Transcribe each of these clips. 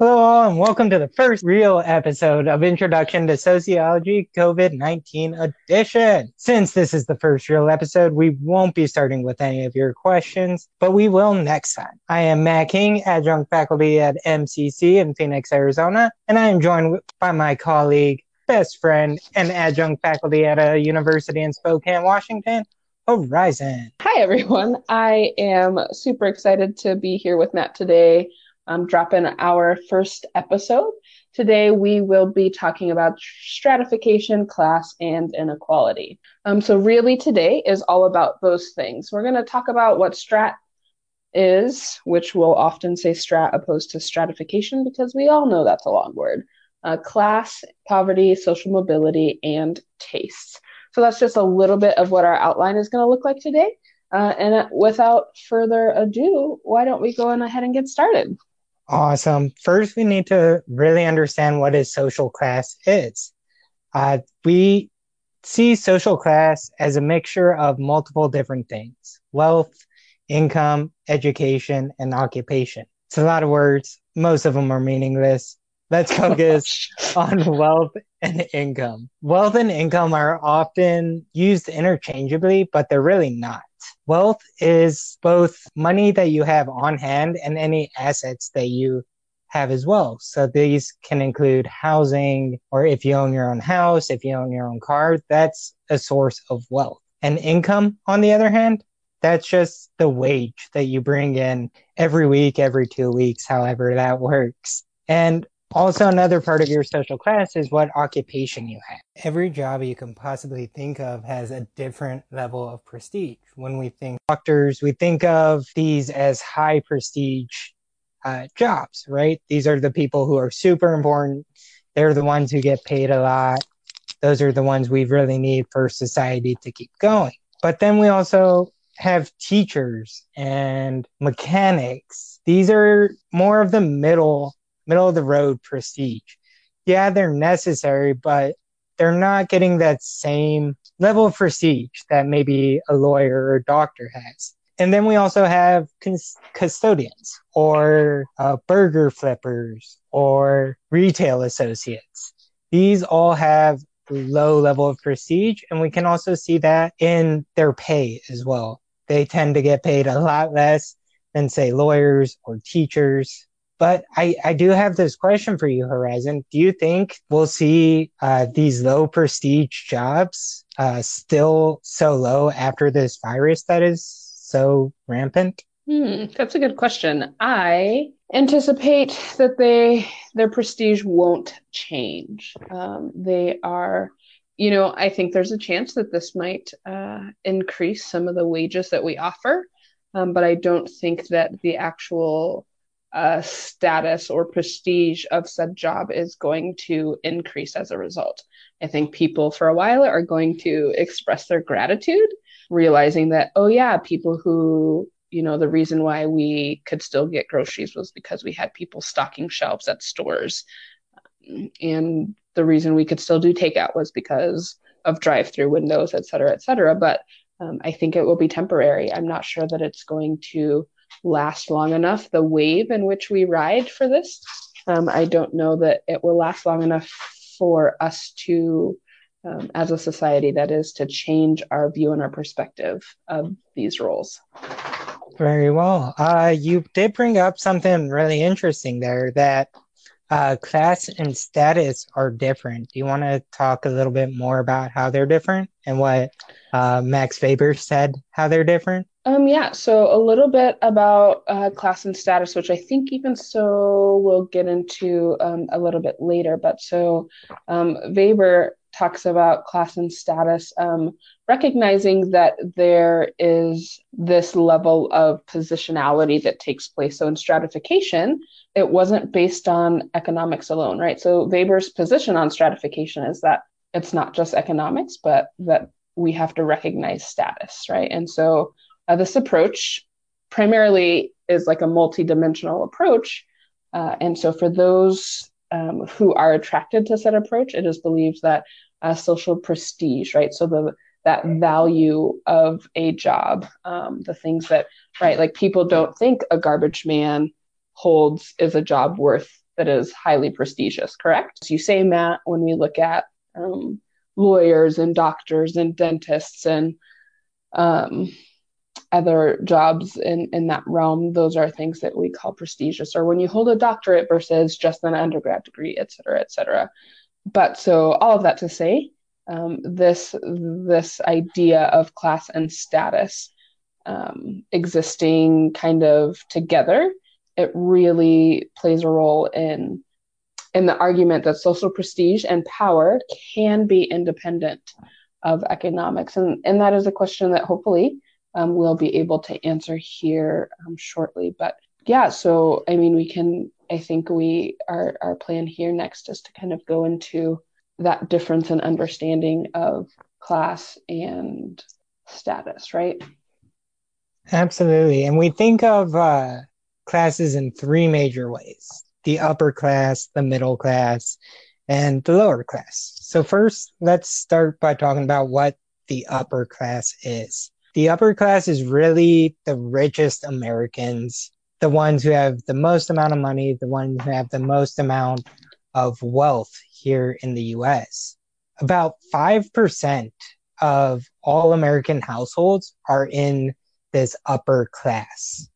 Hello, all, and welcome to the first real episode of Introduction to Sociology COVID 19 edition. Since this is the first real episode, we won't be starting with any of your questions, but we will next time. I am Matt King, adjunct faculty at MCC in Phoenix, Arizona, and I am joined by my colleague, best friend, and adjunct faculty at a university in Spokane, Washington, Horizon. Hi, everyone. I am super excited to be here with Matt today um, drop in our first episode. Today, we will be talking about stratification, class, and inequality. Um, so, really, today is all about those things. We're going to talk about what strat is, which we'll often say strat opposed to stratification because we all know that's a long word. Uh, class, poverty, social mobility, and tastes. So, that's just a little bit of what our outline is going to look like today. Uh, and without further ado, why don't we go on ahead and get started? Awesome. First, we need to really understand what a social class is. Uh, we see social class as a mixture of multiple different things wealth, income, education, and occupation. It's a lot of words. Most of them are meaningless. Let's focus on wealth and income. Wealth and income are often used interchangeably, but they're really not. Wealth is both money that you have on hand and any assets that you have as well. So these can include housing, or if you own your own house, if you own your own car, that's a source of wealth. And income, on the other hand, that's just the wage that you bring in every week, every two weeks, however that works. And also, another part of your social class is what occupation you have. Every job you can possibly think of has a different level of prestige. When we think doctors, we think of these as high prestige uh, jobs, right? These are the people who are super important. They're the ones who get paid a lot. Those are the ones we really need for society to keep going. But then we also have teachers and mechanics. These are more of the middle middle of the road prestige. Yeah, they're necessary, but they're not getting that same level of prestige that maybe a lawyer or doctor has. And then we also have cus- custodians or uh, burger flippers or retail associates. These all have low level of prestige, and we can also see that in their pay as well. They tend to get paid a lot less than, say, lawyers or teachers. But I, I do have this question for you, Horizon. Do you think we'll see uh, these low prestige jobs uh, still so low after this virus that is so rampant? Hmm, that's a good question. I anticipate that they their prestige won't change. Um, they are, you know, I think there's a chance that this might uh, increase some of the wages that we offer, um, but I don't think that the actual uh, status or prestige of said job is going to increase as a result. I think people for a while are going to express their gratitude, realizing that, oh, yeah, people who, you know, the reason why we could still get groceries was because we had people stocking shelves at stores. And the reason we could still do takeout was because of drive through windows, et cetera, et cetera. But um, I think it will be temporary. I'm not sure that it's going to last long enough, the wave in which we ride for this. Um, I don't know that it will last long enough for us to, um, as a society, that is, to change our view and our perspective of these roles. Very well. Uh, you did bring up something really interesting there that uh, class and status are different. Do you want to talk a little bit more about how they're different and what uh, Max Weber said how they're different? Um, yeah, so a little bit about uh, class and status, which I think even so we'll get into um, a little bit later. But so um, Weber talks about class and status, um, recognizing that there is this level of positionality that takes place. So in stratification, it wasn't based on economics alone, right? So Weber's position on stratification is that it's not just economics, but that we have to recognize status, right? And so uh, this approach primarily is like a multi-dimensional approach. Uh, and so for those um, who are attracted to said approach, it is believed that uh, social prestige, right? So the that value of a job, um, the things that, right, like people don't think a garbage man holds is a job worth that is highly prestigious, correct? So you say, Matt, when we look at um, lawyers and doctors and dentists and um, other jobs in, in that realm, those are things that we call prestigious. Or when you hold a doctorate versus just an undergrad degree, et cetera, et cetera. But so all of that to say, um, this this idea of class and status um, existing kind of together, it really plays a role in in the argument that social prestige and power can be independent of economics, and and that is a question that hopefully um, we'll be able to answer here um, shortly. But yeah, so I mean, we can. I think we our our plan here next is to kind of go into that difference in understanding of class and status, right? Absolutely. And we think of uh, classes in three major ways the upper class, the middle class, and the lower class. So, first, let's start by talking about what the upper class is. The upper class is really the richest Americans, the ones who have the most amount of money, the ones who have the most amount of wealth here in the US. About 5% of all American households are in this upper class.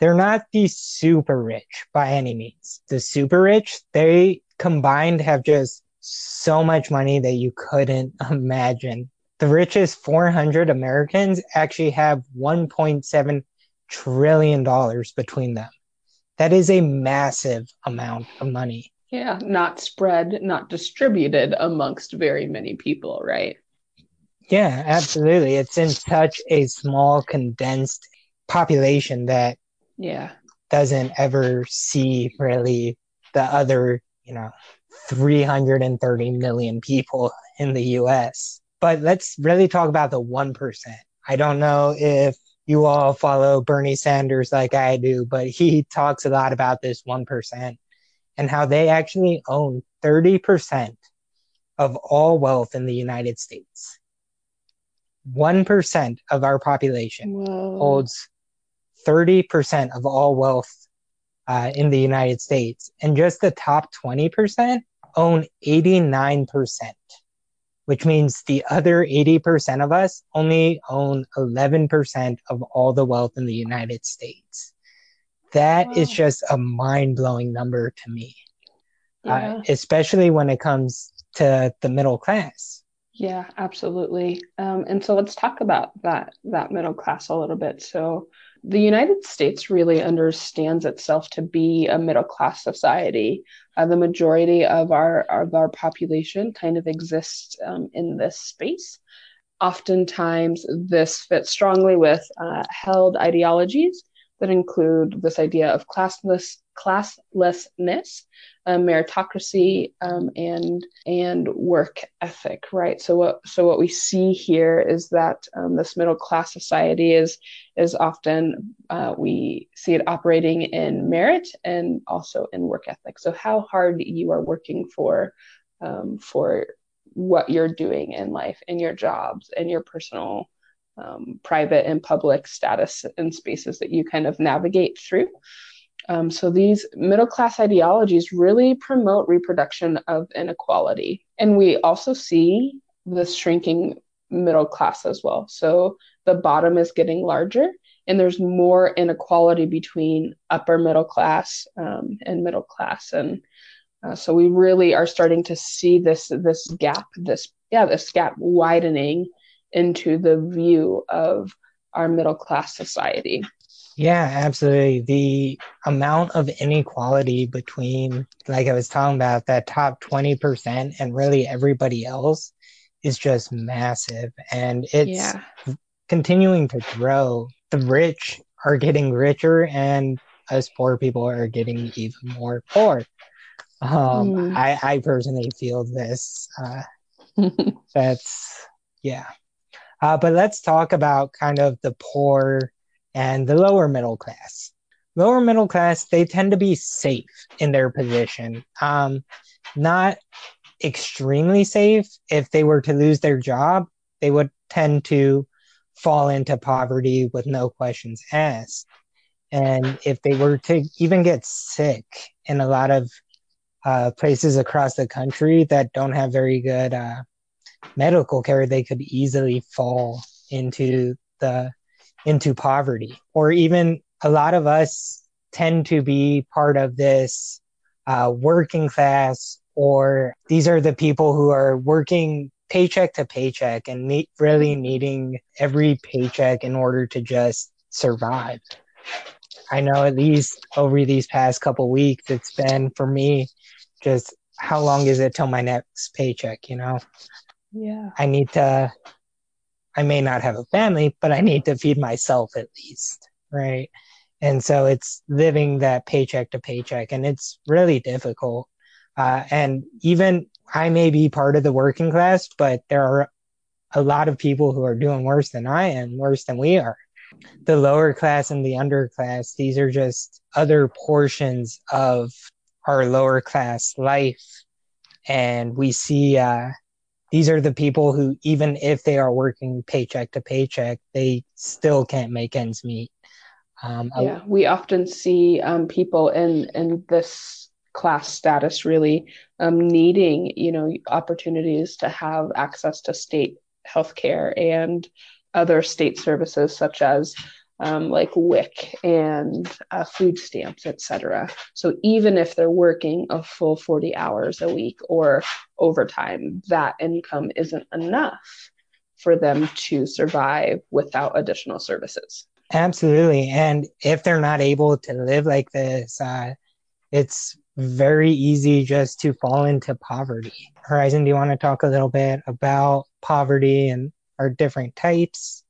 They're not the super rich by any means. The super rich, they combined have just so much money that you couldn't imagine. The richest 400 Americans actually have 1.7 trillion dollars between them. That is a massive amount of money. Yeah, not spread, not distributed amongst very many people, right? Yeah, absolutely. It's in such a small, condensed population that yeah doesn't ever see really the other, you know, 330 million people in the US. But let's really talk about the 1%. I don't know if you all follow Bernie Sanders like I do, but he talks a lot about this 1% and how they actually own 30% of all wealth in the United States. 1% of our population Whoa. holds 30% of all wealth uh, in the United States. And just the top 20% own 89%, which means the other 80% of us only own 11% of all the wealth in the United States. That wow. is just a mind blowing number to me, uh, yeah. uh, especially when it comes to the middle class. Yeah, absolutely. Um, and so let's talk about that that middle class a little bit. So the United States really understands itself to be a middle class society. Uh, the majority of our of our population kind of exists um, in this space. Oftentimes, this fits strongly with uh, held ideologies that include this idea of classless classlessness um, meritocracy um, and and work ethic, right? So what so what we see here is that um, this middle class society is is often uh, we see it operating in merit and also in work ethic. So how hard you are working for um, for what you're doing in life, in your jobs, and your personal um, private and public status and spaces that you kind of navigate through. Um, so these middle class ideologies really promote reproduction of inequality. And we also see this shrinking middle class as well. So the bottom is getting larger and there's more inequality between upper middle class um, and middle class. And uh, so we really are starting to see this this gap, this yeah, this gap widening into the view of our middle class society. Yeah, absolutely. The amount of inequality between, like I was talking about, that top 20% and really everybody else is just massive. And it's yeah. continuing to grow. The rich are getting richer, and us poor people are getting even more poor. Um, mm. I, I personally feel this. Uh, that's, yeah. Uh, but let's talk about kind of the poor and the lower middle class. Lower middle class, they tend to be safe in their position. Um, not extremely safe. If they were to lose their job, they would tend to fall into poverty with no questions asked. And if they were to even get sick, in a lot of uh, places across the country that don't have very good uh, medical care, they could easily fall into the into poverty. Or even a lot of us tend to be part of this uh, working class, or these are the people who are working paycheck to paycheck and really needing every paycheck in order to just survive. I know at least over these past couple weeks, it's been for me just how long is it till my next paycheck, you know? Yeah. I need to, I may not have a family, but I need to feed myself at least, right? And so it's living that paycheck to paycheck, and it's really difficult. Uh, and even I may be part of the working class, but there are a lot of people who are doing worse than I am, worse than we are. The lower class and the underclass, these are just other portions of our lower class life. And we see uh, these are the people who, even if they are working paycheck to paycheck, they still can't make ends meet. Um, yeah, we often see um, people in in this class status really um, needing, you know, opportunities to have access to state health care and other state services such as um, like WIC and uh, food stamps, etc. So even if they're working a full 40 hours a week or overtime, that income isn't enough for them to survive without additional services. Absolutely. And if they're not able to live like this, uh, it's very easy just to fall into poverty. Horizon, do you want to talk a little bit about poverty and our different types?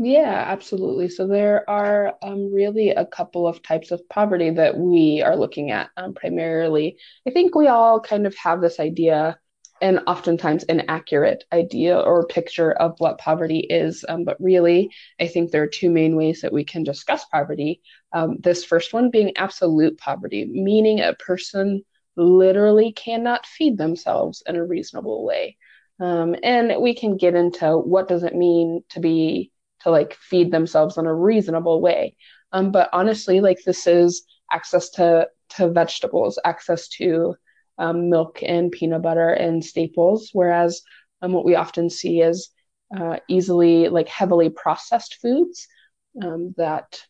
Yeah, absolutely. So there are um, really a couple of types of poverty that we are looking at um, primarily. I think we all kind of have this idea and oftentimes an accurate idea or picture of what poverty is. Um, but really, I think there are two main ways that we can discuss poverty. Um, this first one being absolute poverty, meaning a person literally cannot feed themselves in a reasonable way. Um, and we can get into what does it mean to be to like feed themselves in a reasonable way. Um, but honestly, like this is access to to vegetables, access to um, milk and peanut butter and staples, whereas um, what we often see is uh, easily like heavily processed foods um, that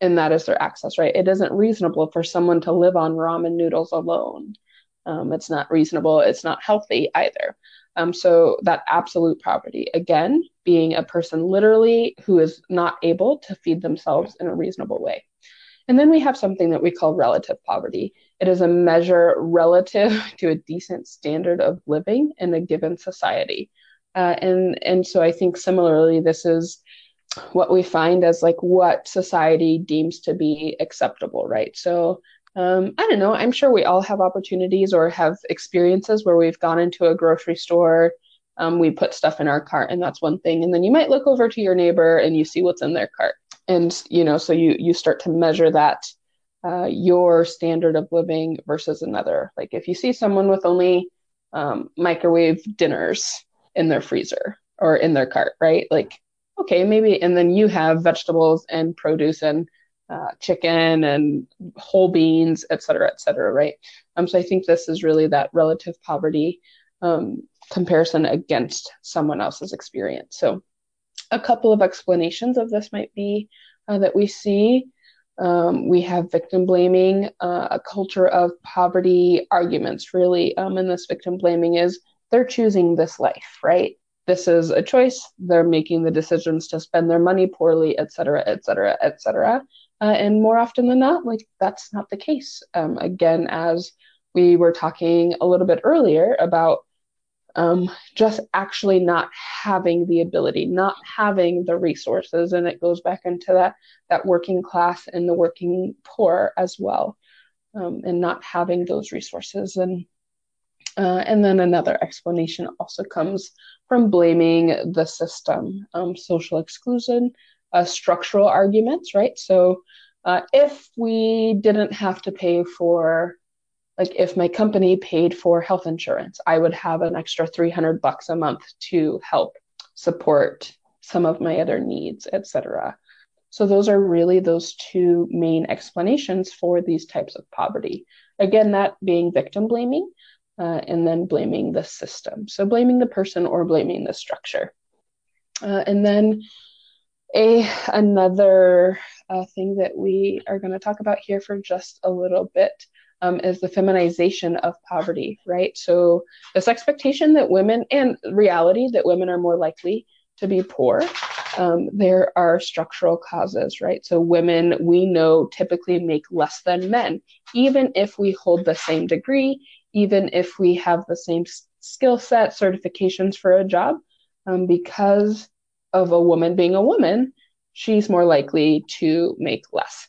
and that is their access right? It isn't reasonable for someone to live on ramen noodles alone. Um, it's not reasonable. It's not healthy either um, so that absolute poverty, again, being a person literally who is not able to feed themselves in a reasonable way. And then we have something that we call relative poverty. It is a measure relative to a decent standard of living in a given society. Uh, and, and so I think similarly, this is what we find as like what society deems to be acceptable, right? So um, I don't know. I'm sure we all have opportunities or have experiences where we've gone into a grocery store, um, we put stuff in our cart, and that's one thing. And then you might look over to your neighbor and you see what's in their cart, and you know, so you you start to measure that uh, your standard of living versus another. Like if you see someone with only um, microwave dinners in their freezer or in their cart, right? Like okay, maybe, and then you have vegetables and produce and uh, chicken and whole beans, et cetera, et cetera, right? Um, so I think this is really that relative poverty um, comparison against someone else's experience. So a couple of explanations of this might be uh, that we see. Um, we have victim blaming, uh, a culture of poverty arguments, really. Um, and this victim blaming is they're choosing this life, right? This is a choice. They're making the decisions to spend their money poorly, et cetera, et cetera, et cetera. Uh, and more often than not, like that's not the case. Um, again, as we were talking a little bit earlier about um, just actually not having the ability, not having the resources, and it goes back into that that working class and the working poor as well, um, and not having those resources. And uh, and then another explanation also comes from blaming the system, um, social exclusion, uh, structural arguments, right? So uh, if we didn't have to pay for, like, if my company paid for health insurance, I would have an extra 300 bucks a month to help support some of my other needs, etc. So those are really those two main explanations for these types of poverty. again, that being victim blaming uh, and then blaming the system. So blaming the person or blaming the structure. Uh, and then a another uh, thing that we are going to talk about here for just a little bit um, is the feminization of poverty, right? So this expectation that women and reality that women are more likely to be poor. Um, there are structural causes, right? So women we know typically make less than men, even if we hold the same degree, even if we have the same skill set, certifications for a job, um, because of a woman being a woman, she's more likely to make less.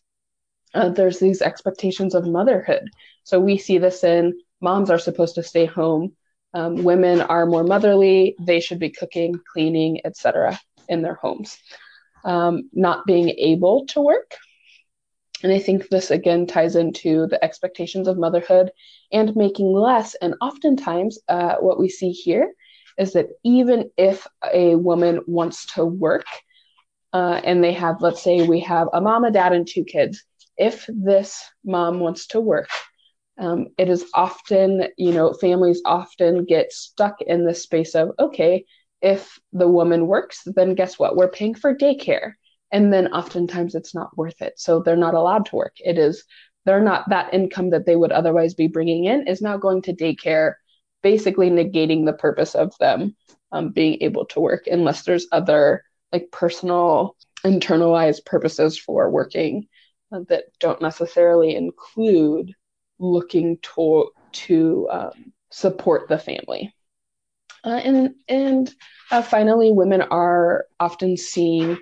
Uh, there's these expectations of motherhood. So we see this in moms are supposed to stay home. Um, women are more motherly. They should be cooking, cleaning, etc. in their homes. Um, not being able to work. And I think this again ties into the expectations of motherhood and making less. And oftentimes, uh, what we see here is that even if a woman wants to work uh, and they have, let's say, we have a mom, a dad, and two kids, if this mom wants to work, um, it is often, you know, families often get stuck in this space of, okay, if the woman works, then guess what? We're paying for daycare. And then oftentimes it's not worth it. So they're not allowed to work. It is, they're not, that income that they would otherwise be bringing in is now going to daycare basically negating the purpose of them um, being able to work unless there's other like personal internalized purposes for working uh, that don't necessarily include looking to to um, support the family. Uh, and and uh, finally women are often seen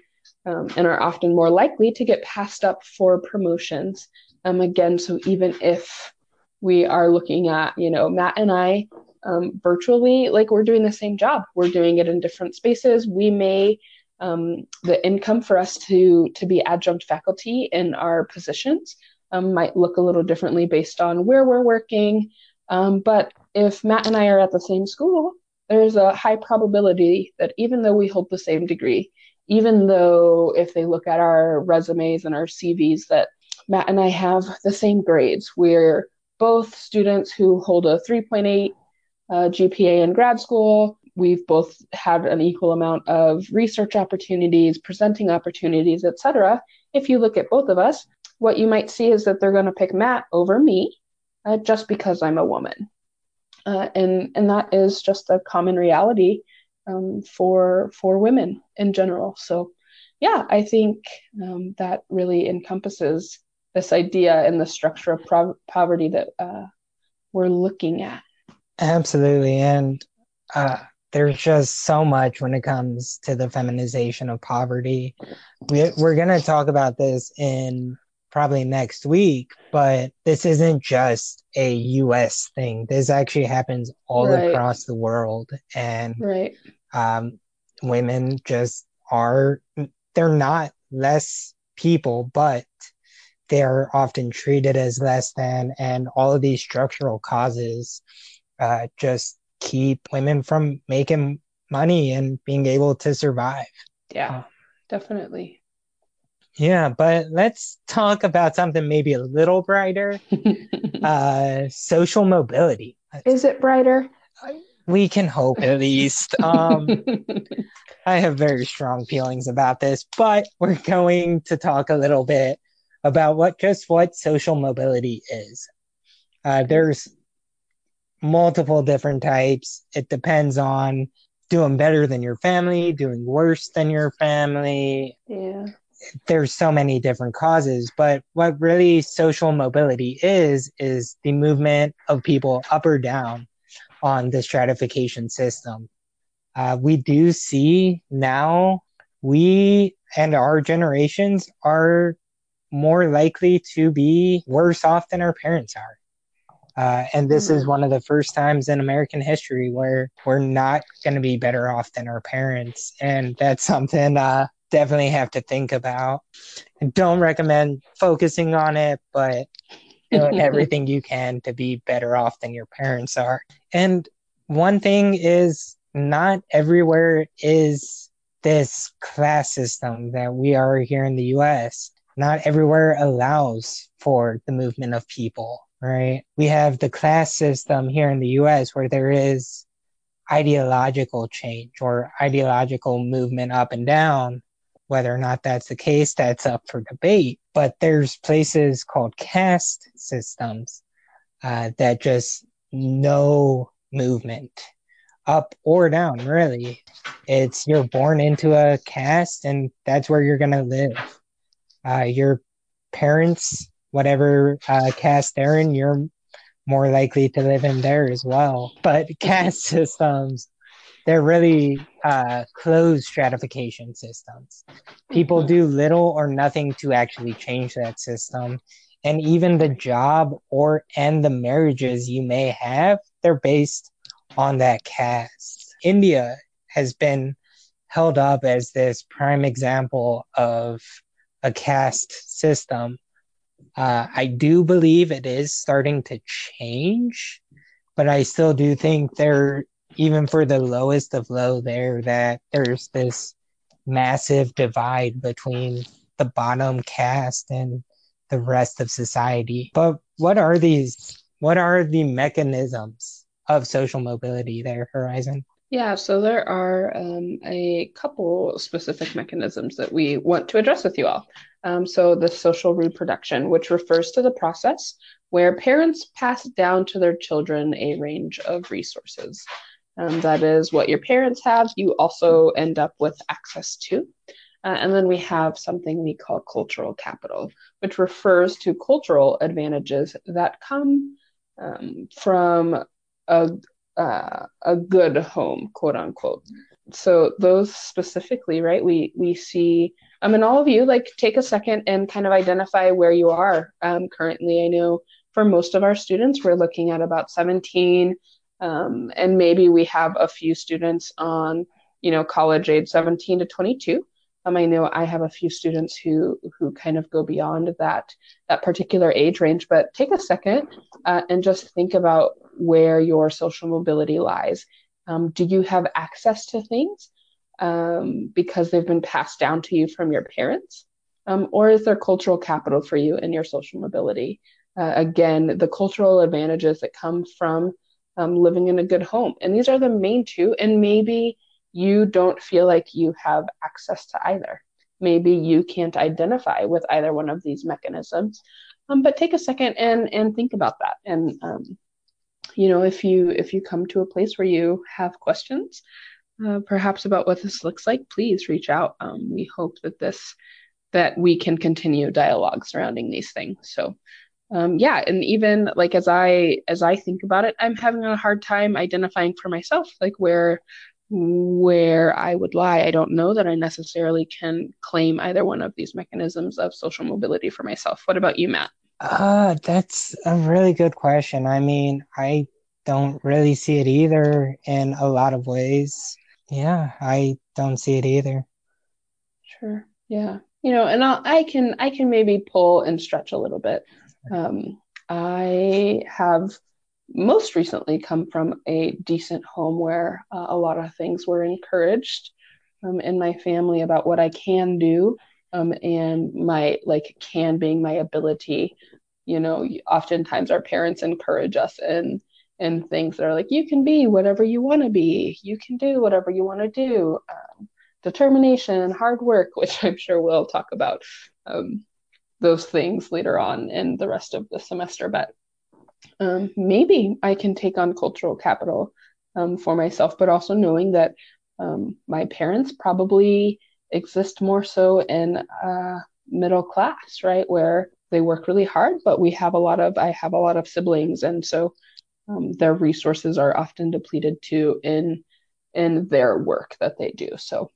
um, and are often more likely to get passed up for promotions. Um, again so even if we are looking at you know matt and i um, virtually like we're doing the same job. We're doing it in different spaces. We may um, the income for us to to be adjunct faculty in our positions um, might look a little differently based on where we're working. Um, but if matt and i are at the same school there's a high probability that even though we hold the same degree even though if they look at our resumes and our cvs that matt and i have the same grades. We're both students who hold a 3.8 uh, GPA in grad school. We've both had an equal amount of research opportunities, presenting opportunities, etc. If you look at both of us, what you might see is that they're going to pick Matt over me uh, just because I'm a woman. Uh, and and that is just a common reality um, for for women in general. So, yeah, I think um, that really encompasses this idea and the structure of pro- poverty that uh, we're looking at. Absolutely. And uh, there's just so much when it comes to the feminization of poverty. We, we're going to talk about this in probably next week, but this isn't just a US thing. This actually happens all right. across the world. And right. um, women just are, they're not less people, but they're often treated as less than. And all of these structural causes uh, just keep women from making money and being able to survive. Yeah, uh, definitely. Yeah, but let's talk about something maybe a little brighter uh, social mobility. Is it brighter? We can hope at least. Um, I have very strong feelings about this, but we're going to talk a little bit about what just what social mobility is. Uh, there's multiple different types. It depends on doing better than your family, doing worse than your family. Yeah. There's so many different causes, but what really social mobility is, is the movement of people up or down on the stratification system. Uh, we do see now we and our generations are more likely to be worse off than our parents are. Uh, and this is mm-hmm. one of the first times in American history where we're not going to be better off than our parents. And that's something uh, definitely have to think about. And don't recommend focusing on it, but doing everything you can to be better off than your parents are. And one thing is not everywhere is this class system that we are here in the US. Not everywhere allows for the movement of people right? We have the class system here in the US where there is ideological change or ideological movement up and down. Whether or not that's the case, that's up for debate. But there's places called caste systems uh, that just no movement up or down, really. It's you're born into a caste and that's where you're going to live. Uh, your parents, whatever uh, caste they're in, you're more likely to live in there as well. But caste systems, they're really uh, closed stratification systems. People do little or nothing to actually change that system. And even the job or and the marriages you may have, they're based on that caste. India has been held up as this prime example of a caste system uh, I do believe it is starting to change, but I still do think there, even for the lowest of low, there that there's this massive divide between the bottom caste and the rest of society. But what are these? What are the mechanisms of social mobility there, Horizon? Yeah, so there are um, a couple specific mechanisms that we want to address with you all. Um, so, the social reproduction, which refers to the process where parents pass down to their children a range of resources. Um, that is what your parents have, you also end up with access to. Uh, and then we have something we call cultural capital, which refers to cultural advantages that come um, from a, uh, a good home, quote unquote. So those specifically, right? We we see. I mean, all of you, like, take a second and kind of identify where you are um, currently. I know for most of our students, we're looking at about 17, um, and maybe we have a few students on, you know, college age 17 to 22. Um, I know I have a few students who who kind of go beyond that that particular age range. But take a second uh, and just think about where your social mobility lies. Um, do you have access to things um, because they've been passed down to you from your parents? Um, or is there cultural capital for you in your social mobility? Uh, again, the cultural advantages that come from um, living in a good home. And these are the main two. And maybe you don't feel like you have access to either. Maybe you can't identify with either one of these mechanisms. Um, but take a second and and think about that. And um, you know, if you if you come to a place where you have questions, uh, perhaps about what this looks like, please reach out. Um, we hope that this that we can continue dialogue surrounding these things. So um, yeah and even like as i as i think about it i'm having a hard time identifying for myself like where where I would lie. I don't know that I necessarily can claim either one of these mechanisms of social mobility for myself. What about you, Matt? Uh, that's a really good question. I mean, I don't really see it either in a lot of ways. Yeah, I don't see it either. Sure. Yeah. You know, and I'll, I can I can maybe pull and stretch a little bit. Um, I have most recently come from a decent home where uh, a lot of things were encouraged um, in my family about what I can do um, and my like can being my ability. You know, oftentimes our parents encourage us in in things that are like you can be whatever you want to be, you can do whatever you want to do. Um, determination, hard work, which I'm sure we'll talk about um, those things later on in the rest of the semester, but um, maybe I can take on cultural capital um, for myself, but also knowing that um, my parents probably exist more so in uh, middle class, right, where they work really hard, but we have a lot of I have a lot of siblings, and so um, their resources are often depleted too in in their work that they do. So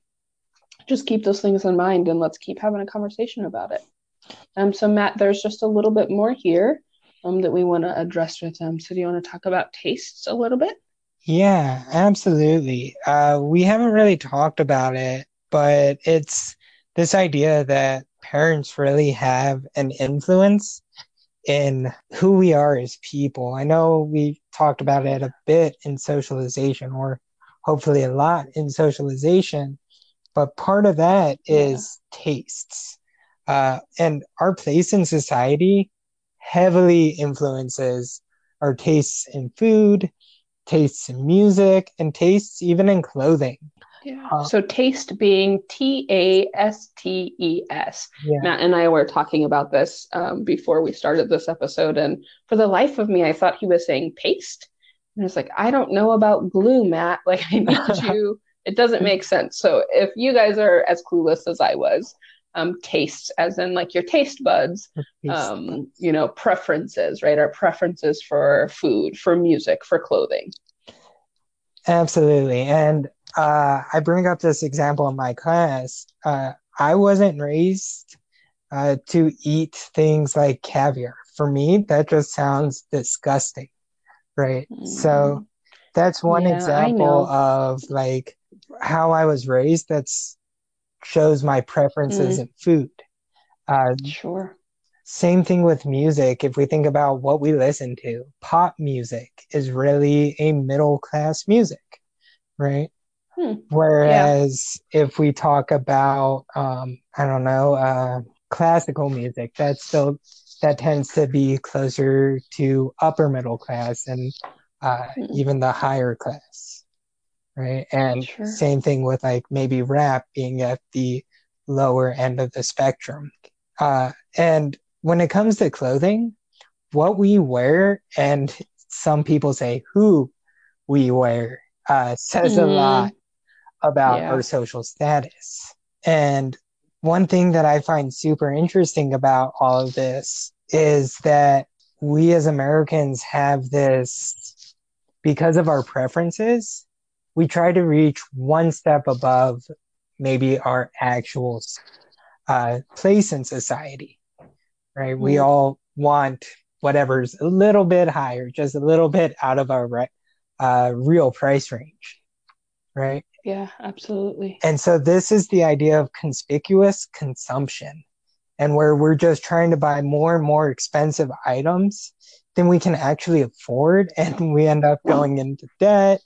just keep those things in mind, and let's keep having a conversation about it. Um, so Matt, there's just a little bit more here um, that we want to address with them. So, do you want to talk about tastes a little bit? Yeah, absolutely. Uh, we haven't really talked about it, but it's this idea that parents really have an influence in who we are as people. I know we talked about it a bit in socialization, or hopefully a lot in socialization, but part of that is yeah. tastes. Uh, and our place in society heavily influences our tastes in food, tastes in music, and tastes even in clothing. Yeah. Uh, so taste being T A S T E S. Matt and I were talking about this um, before we started this episode, and for the life of me, I thought he was saying paste. And it's like, I don't know about glue, Matt. Like, I need you. it doesn't make sense. So, if you guys are as clueless as I was, um, tastes, as in like your taste buds, um, you know, preferences, right? Our preferences for food, for music, for clothing. Absolutely. And uh, I bring up this example in my class. Uh, I wasn't raised uh, to eat things like caviar. For me, that just sounds disgusting, right? Mm. So that's one yeah, example of like how I was raised. That's shows my preferences mm. in food. Uh, sure. Same thing with music. If we think about what we listen to, pop music is really a middle class music, right? Hmm. Whereas yeah. if we talk about, um, I don't know, uh, classical music, that's still that tends to be closer to upper middle class and uh, hmm. even the higher class, right? And sure. same thing with like maybe rap being at the lower end of the spectrum. Uh, and when it comes to clothing, what we wear and some people say who we wear uh, says mm. a lot about yeah. our social status. And one thing that I find super interesting about all of this is that we as Americans have this, because of our preferences, we try to reach one step above maybe our actual uh, place in society, right? Mm. We all want whatever's a little bit higher, just a little bit out of our uh, real price range, right? Yeah, absolutely. And so this is the idea of conspicuous consumption and where we're just trying to buy more and more expensive items than we can actually afford and we end up going into debt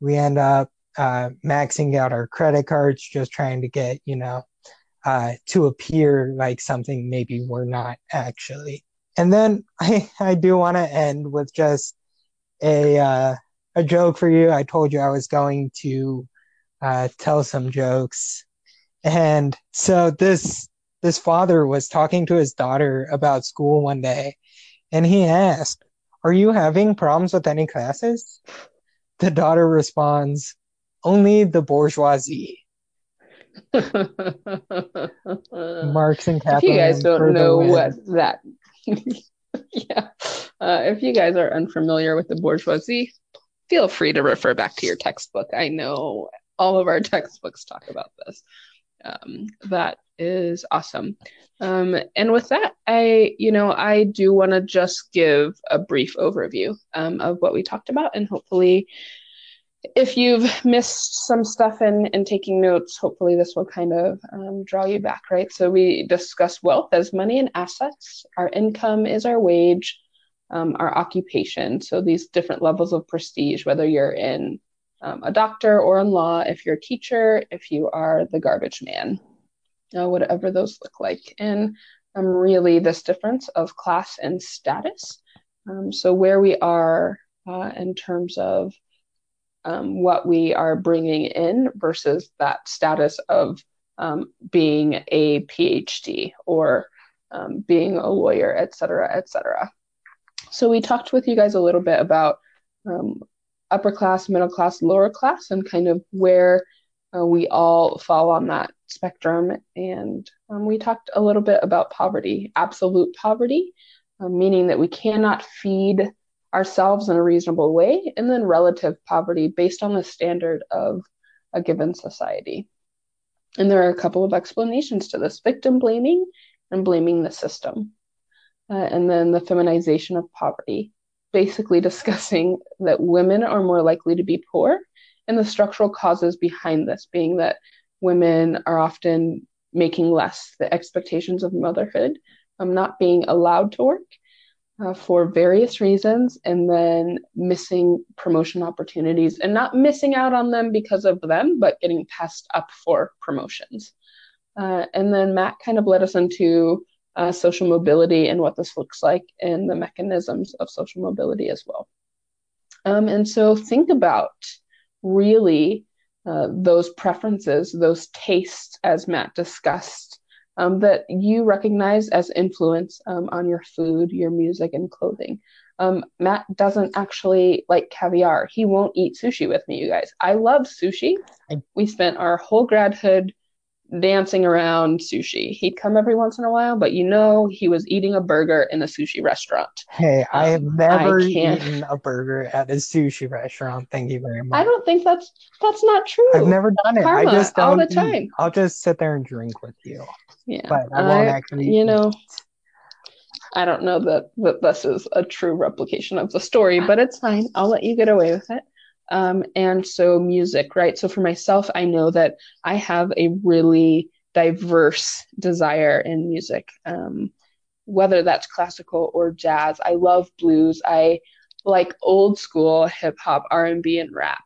we end up uh, maxing out our credit cards just trying to get you know uh, to appear like something maybe we're not actually and then i, I do want to end with just a uh, a joke for you i told you i was going to uh, tell some jokes. And so this this father was talking to his daughter about school one day, and he asked, "Are you having problems with any classes?" The daughter responds, "Only the bourgeoisie." Marx and Kathleen. If you guys don't know what that, yeah, uh, if you guys are unfamiliar with the bourgeoisie, feel free to refer back to your textbook. I know all of our textbooks talk about this. Um, that is awesome. Um, and with that, I, you know, I do want to just give a brief overview um, of what we talked about, and hopefully, if you've missed some stuff in in taking notes, hopefully this will kind of um, draw you back, right? So we discuss wealth as money and assets. Our income is our wage, um, our occupation. So these different levels of prestige, whether you're in um, a doctor or in law, if you're a teacher, if you are the garbage man, uh, whatever those look like. And um, really, this difference of class and status. Um, so, where we are uh, in terms of um, what we are bringing in versus that status of um, being a PhD or um, being a lawyer, et cetera, et cetera. So, we talked with you guys a little bit about um, upper class, middle class, lower class, and kind of where uh, we all fall on that spectrum. And um, we talked a little bit about poverty, absolute poverty, uh, meaning that we cannot feed ourselves in a reasonable way, and then relative poverty based on the standard of a given society. And there are a couple of explanations to this victim blaming and blaming the system. Uh, and then the feminization of poverty basically discussing that women are more likely to be poor and the structural causes behind this being that women are often making less, the expectations of motherhood, um, not being allowed to work uh, for various reasons, and then missing promotion opportunities and not missing out on them because of them, but getting passed up for promotions. Uh, and then Matt kind of led us into uh, social mobility and what this looks like and the mechanisms of social mobility as well. Um, and so think about really uh, those preferences, those tastes, as Matt discussed, um, that you recognize as influence um, on your food, your music, and clothing. Um, Matt doesn't actually like caviar. He won't eat sushi with me, you guys. I love sushi. We spent our whole gradhood dancing around sushi. He'd come every once in a while, but you know he was eating a burger in a sushi restaurant. Hey, I have um, never I eaten a burger at a sushi restaurant. Thank you very much. I don't think that's that's not true. I've never done it. Karma, I just don't all the time. Eat. I'll just sit there and drink with you. Yeah, but I won't I, actually. You know, I don't know that that this is a true replication of the story, but it's fine. I'll let you get away with it. Um, and so music, right? So for myself, I know that I have a really diverse desire in music, um, whether that's classical or jazz. I love blues. I like old school hip hop, R and B, and rap,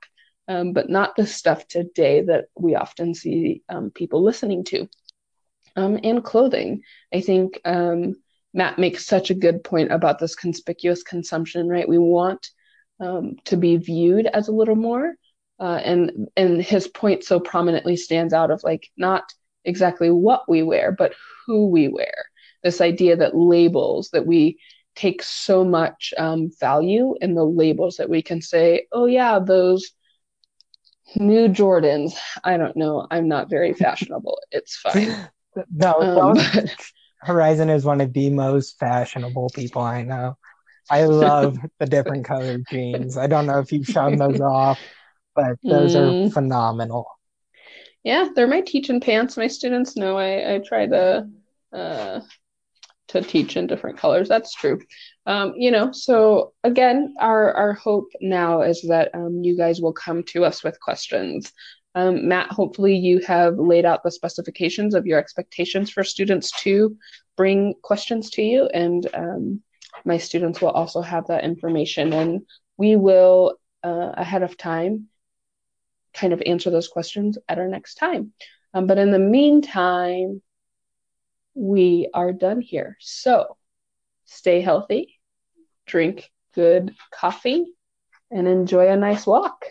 um, but not the stuff today that we often see um, people listening to. Um, and clothing, I think um, Matt makes such a good point about this conspicuous consumption, right? We want um, to be viewed as a little more. Uh, and and his point so prominently stands out of like not exactly what we wear, but who we wear. This idea that labels that we take so much um, value in the labels that we can say, oh yeah, those new Jordans. I don't know. I'm not very fashionable. It's fine. no, um, Horizon is one of the most fashionable people I know. I love the different colored jeans. I don't know if you've shown those off, but those mm. are phenomenal. Yeah, they're my teaching pants. My students know I, I try to uh, to teach in different colors. That's true. Um, you know, so again, our our hope now is that um, you guys will come to us with questions. Um, Matt, hopefully you have laid out the specifications of your expectations for students to bring questions to you, and um, my students will also have that information and we will uh, ahead of time kind of answer those questions at our next time. Um, but in the meantime we are done here. So stay healthy drink good coffee and enjoy a nice walk